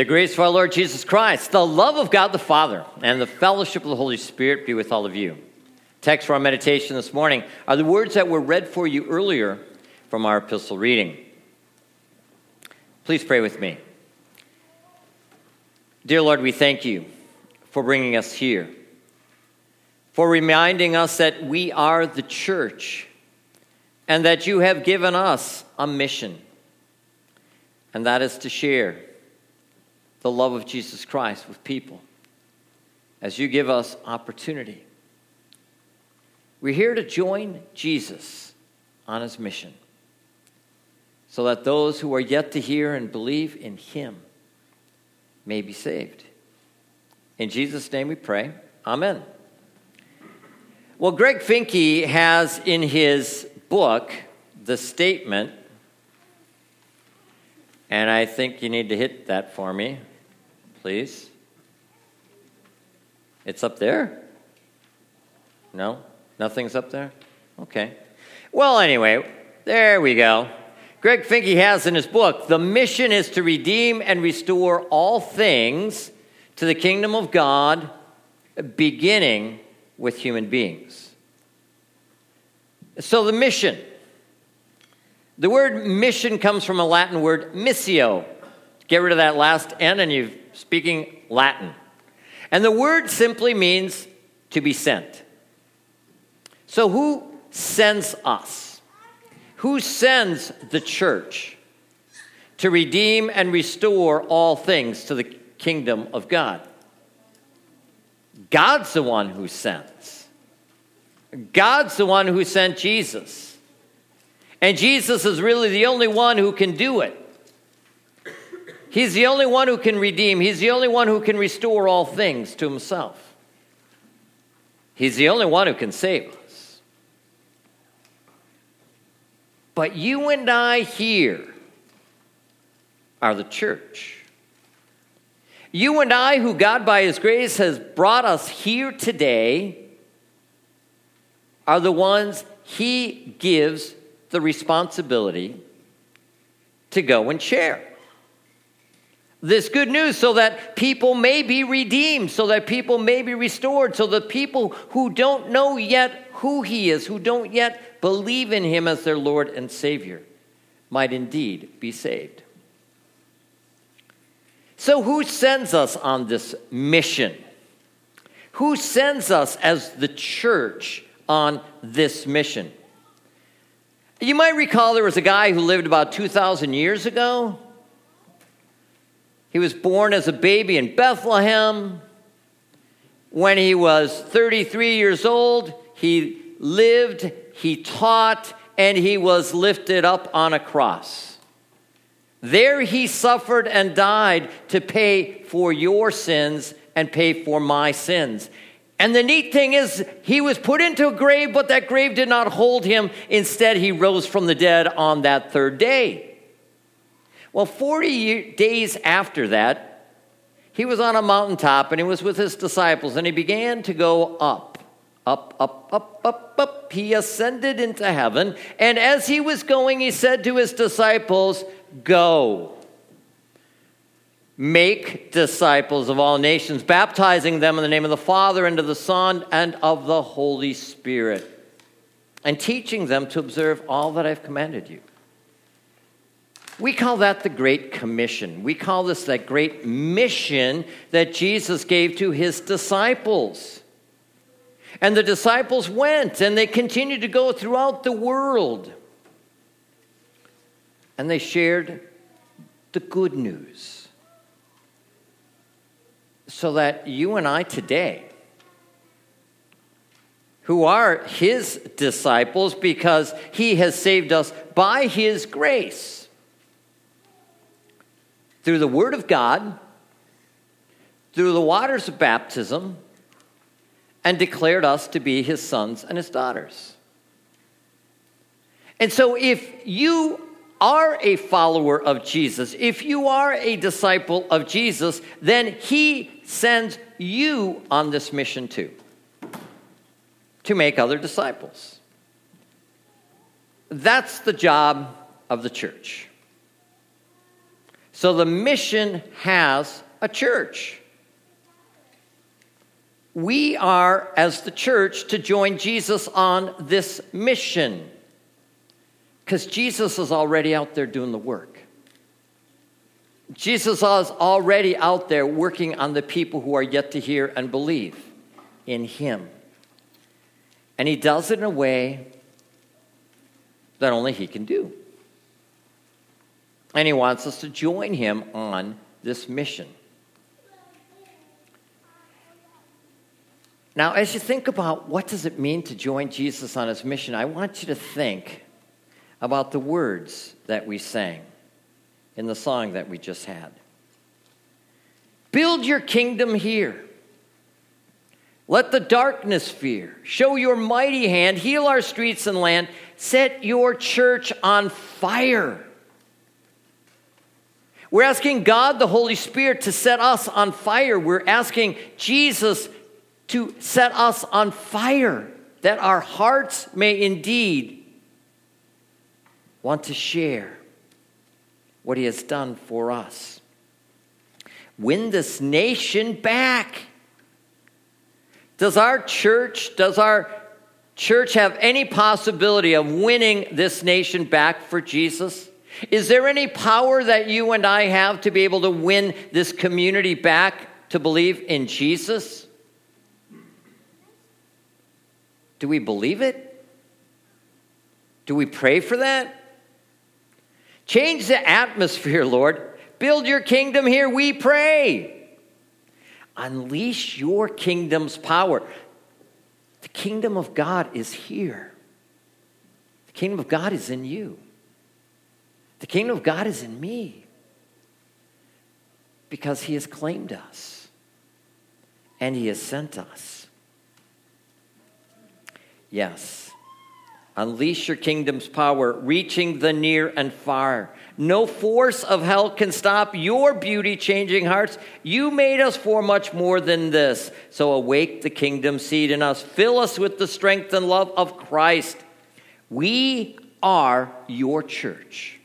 The grace of our Lord Jesus Christ, the love of God the Father, and the fellowship of the Holy Spirit be with all of you. Text for our meditation this morning are the words that were read for you earlier from our epistle reading. Please pray with me. Dear Lord, we thank you for bringing us here, for reminding us that we are the church and that you have given us a mission, and that is to share the love of Jesus Christ with people as you give us opportunity. We're here to join Jesus on his mission so that those who are yet to hear and believe in him may be saved. In Jesus' name we pray. Amen. Well, Greg Finke has in his book the statement, and I think you need to hit that for me, please. It's up there? No? Nothing's up there? Okay. Well, anyway, there we go. Greg Finke has in his book The mission is to redeem and restore all things to the kingdom of God, beginning with human beings. So, the mission. The word mission comes from a Latin word missio. Get rid of that last N and you're speaking Latin. And the word simply means to be sent. So, who sends us? Who sends the church to redeem and restore all things to the kingdom of God? God's the one who sends. God's the one who sent Jesus. And Jesus is really the only one who can do it. He's the only one who can redeem, He's the only one who can restore all things to Himself. He's the only one who can save us. But you and I here are the church. You and I, who God by His grace has brought us here today, are the ones he gives the responsibility to go and share. This good news so that people may be redeemed, so that people may be restored, so that people who don't know yet who he is, who don't yet believe in him as their Lord and Savior, might indeed be saved. So, who sends us on this mission? Who sends us as the church on this mission. You might recall there was a guy who lived about 2,000 years ago. He was born as a baby in Bethlehem. When he was 33 years old, he lived, he taught, and he was lifted up on a cross. There he suffered and died to pay for your sins and pay for my sins. And the neat thing is, he was put into a grave, but that grave did not hold him. Instead, he rose from the dead on that third day. Well, 40 days after that, he was on a mountaintop and he was with his disciples, and he began to go up, up, up, up, up, up. He ascended into heaven, and as he was going, he said to his disciples, Go Make disciples of all nations, baptizing them in the name of the Father, and of the Son, and of the Holy Spirit, and teaching them to observe all that I've commanded you. We call that the Great Commission. We call this that great mission that Jesus gave to his disciples. And the disciples went and they continued to go throughout the world. And they shared the good news so that you and I today, who are his disciples because he has saved us by his grace through the word of God, through the waters of baptism, and declared us to be his sons and his daughters. And so, if you are a follower of Jesus, if you are a disciple of Jesus, then he sends you on this mission too to make other disciples. That's the job of the church. So the mission has a church. We are, as the church, to join Jesus on this mission because Jesus is already out there doing the work. Jesus is already out there working on the people who are yet to hear and believe in Him. And He does it in a way that only He can do. And He wants us to join Him on this mission. Now, as you think about what does it mean to join Jesus on his mission, I want you to think about the words that we sang in the song that we just had. Build your kingdom here. Let the darkness fear. Show your mighty hand. Heal our streets and land. Set your church on fire. We're asking God, the Holy Spirit, to set us on fire. We're asking Jesus to set us on fire, that our hearts may indeed want to share what He has done for us. Win this nation back. Does our church, does our church have any possibility of winning this nation back for Jesus? Is there any power that you and I have to be able to win this community back to believe in Jesus? Do we believe it? Do we pray for that? Change the atmosphere, Lord. Build your kingdom here, we pray. Unleash your kingdom's power. The kingdom of God is here. The kingdom of God is in you. The kingdom of God is in me because he has claimed us and he has sent us. Yes. Unleash your kingdom's power, reaching the near and far. No force of hell can stop your beauty changing hearts. You made us for much more than this. So awake the kingdom seed in us. Fill us with the strength and love of Christ. We are your church.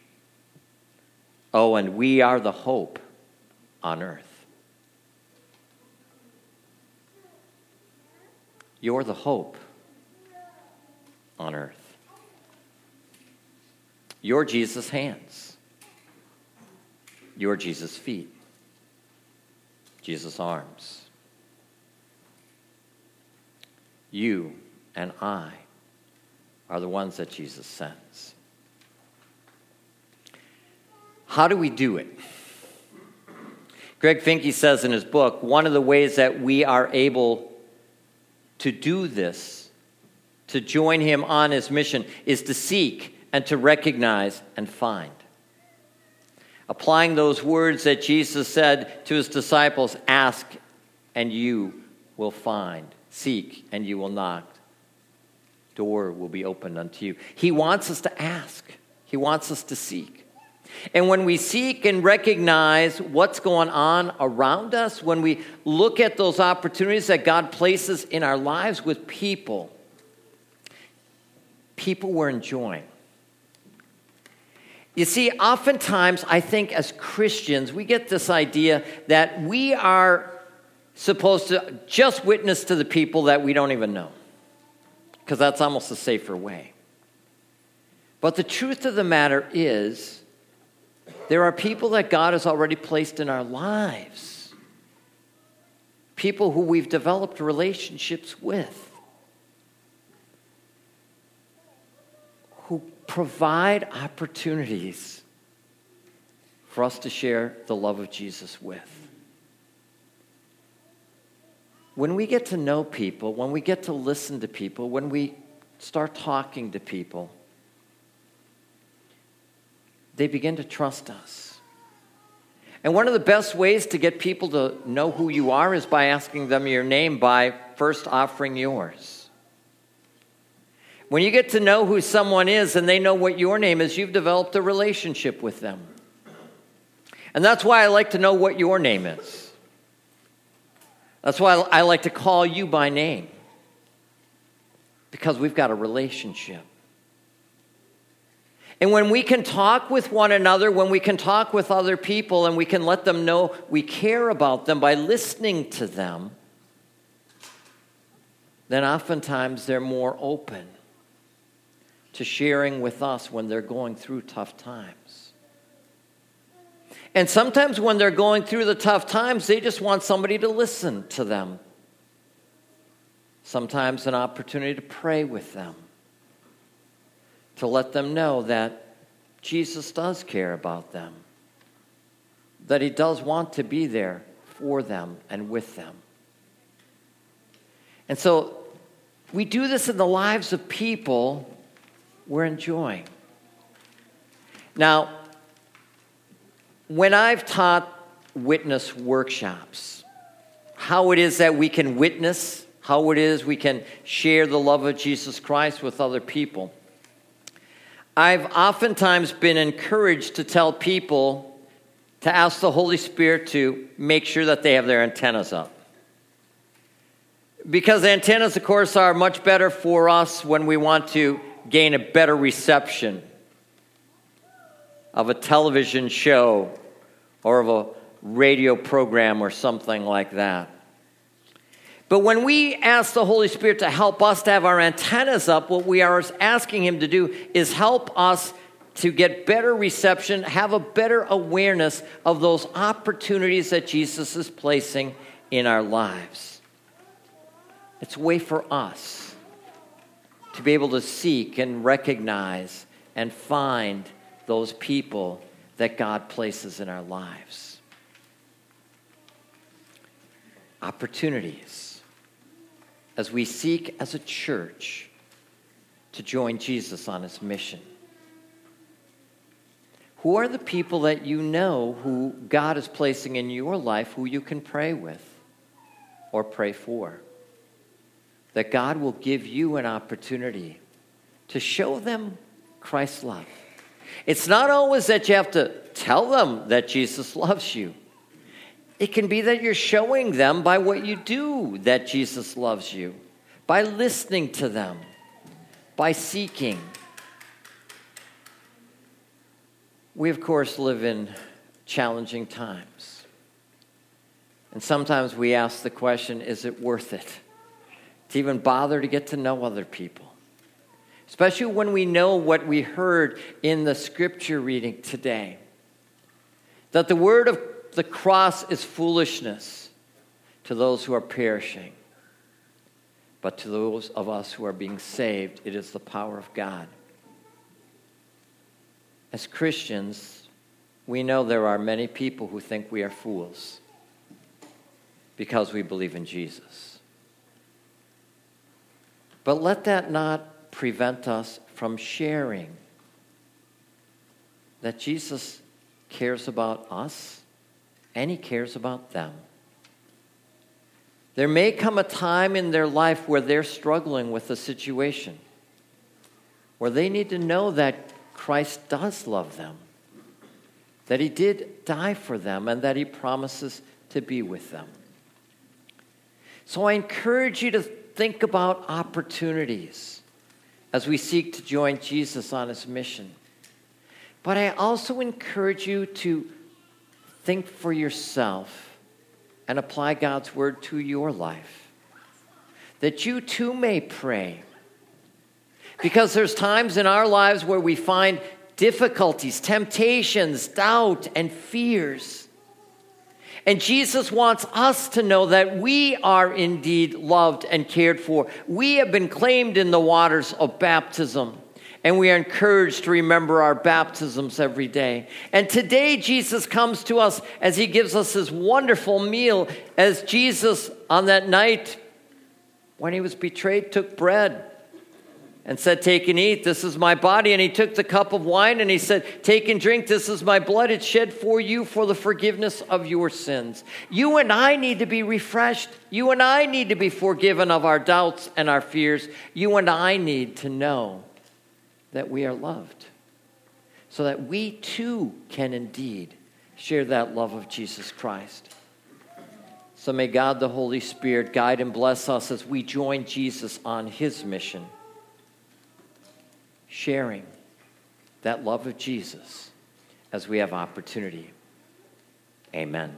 Oh, and we are the hope on earth. You're the hope on earth. You're Jesus' hands. You're Jesus' feet. Jesus' arms. You and I are the ones that Jesus sends. How do we do it? Greg Finke says in his book one of the ways that we are able to do this, to join him on his mission, is to seek and to recognize and find. Applying those words that Jesus said to his disciples ask and you will find, seek and you will knock. Door will be opened unto you. He wants us to ask, He wants us to seek. And when we seek and recognize what's going on around us, when we look at those opportunities that God places in our lives with people, people we're enjoying, you see, oftentimes I think as Christians, we get this idea that we are supposed to just witness to the people that we don't even know, because that's almost a safer way. But the truth of the matter is, there are people that God has already placed in our lives, people who we've developed relationships with. Who provide opportunities for us to share the love of Jesus with. When we get to know people, when we get to listen to people, when we start talking to people, they begin to trust us. And one of the best ways to get people to know who you are is by asking them your name by first offering yours. When you get to know who someone is and they know what your name is, you've developed a relationship with them. And that's why I like to know what your name is. That's why I like to call you by name. Because we've got a relationship. And when we can talk with one another, when we can talk with other people, and we can let them know we care about them by listening to them, then oftentimes they're more open to sharing with us when they're going through tough times. And sometimes when they're going through the tough times, they just want somebody to listen to them. Sometimes an opportunity to pray with them, to let them know that Jesus does care about them, that He does want to be there for them and with them. And so we do this in the lives of people we're enjoying. Now, when I've taught witness workshops, how it is that we can witness, how it is we can share the love of Jesus Christ with other people, I've oftentimes been encouraged to tell people to ask the Holy Spirit to make sure that they have their antennas up. Because antennas, of course, are much better for us when we want to gain a better reception of a television show or of a radio program or something like that. But when we ask the Holy Spirit to help us to have our antennas up, what we are asking Him to do is help us to get better reception, have a better awareness of those opportunities that Jesus is placing in our lives. It's a way for us to be able to seek and recognize and find those people that God places in our lives. Opportunities as we seek as a church to join Jesus on his mission. Who are the people that you know who God is placing in your life who you can pray with or pray for? that God will give you an opportunity to show them Christ's love. It's not always that you have to tell them that Jesus loves you. It can be that you're showing them by what you do that Jesus loves you, by listening to them, by seeking. We, of course, live in challenging times. And sometimes we ask the question is it worth it? to even bother to get to know other people. Especially when we know what we heard in the scripture reading today that the word of the cross is foolishness to those who are perishing, but to those of us who are being saved, it is the power of God. As Christians, we know there are many people who think we are fools because we believe in Jesus. But let that not prevent us from sharing that Jesus cares about us and he cares about them. There may come a time in their life where they're struggling with a situation where they need to know that Christ does love them, that he did die for them, and that he promises to be with them. So I encourage you to think about opportunities as we seek to join Jesus on his mission. But I also encourage you to think for yourself and apply God's word to your life. That you too may pray. Because there's times in our lives where we find difficulties, temptations, doubt, and fears. And Jesus wants us to know that we are indeed loved and cared for. We have been claimed in the waters of baptism. And we are encouraged to remember our baptisms every day. And today, Jesus comes to us as he gives us his wonderful meal. As Jesus, on that night when he was betrayed, took bread and said, Take and eat, this is my body. And he took the cup of wine and he said, Take and drink, this is my blood. It's shed for you for the forgiveness of your sins. You and I need to be refreshed. You and I need to be forgiven of our doubts and our fears. You and I need to know that we are loved so that we too can indeed share that love of Jesus Christ. So may God the Holy Spirit guide and bless us as we join Jesus on his mission sharing that love of Jesus as we have opportunity. Amen.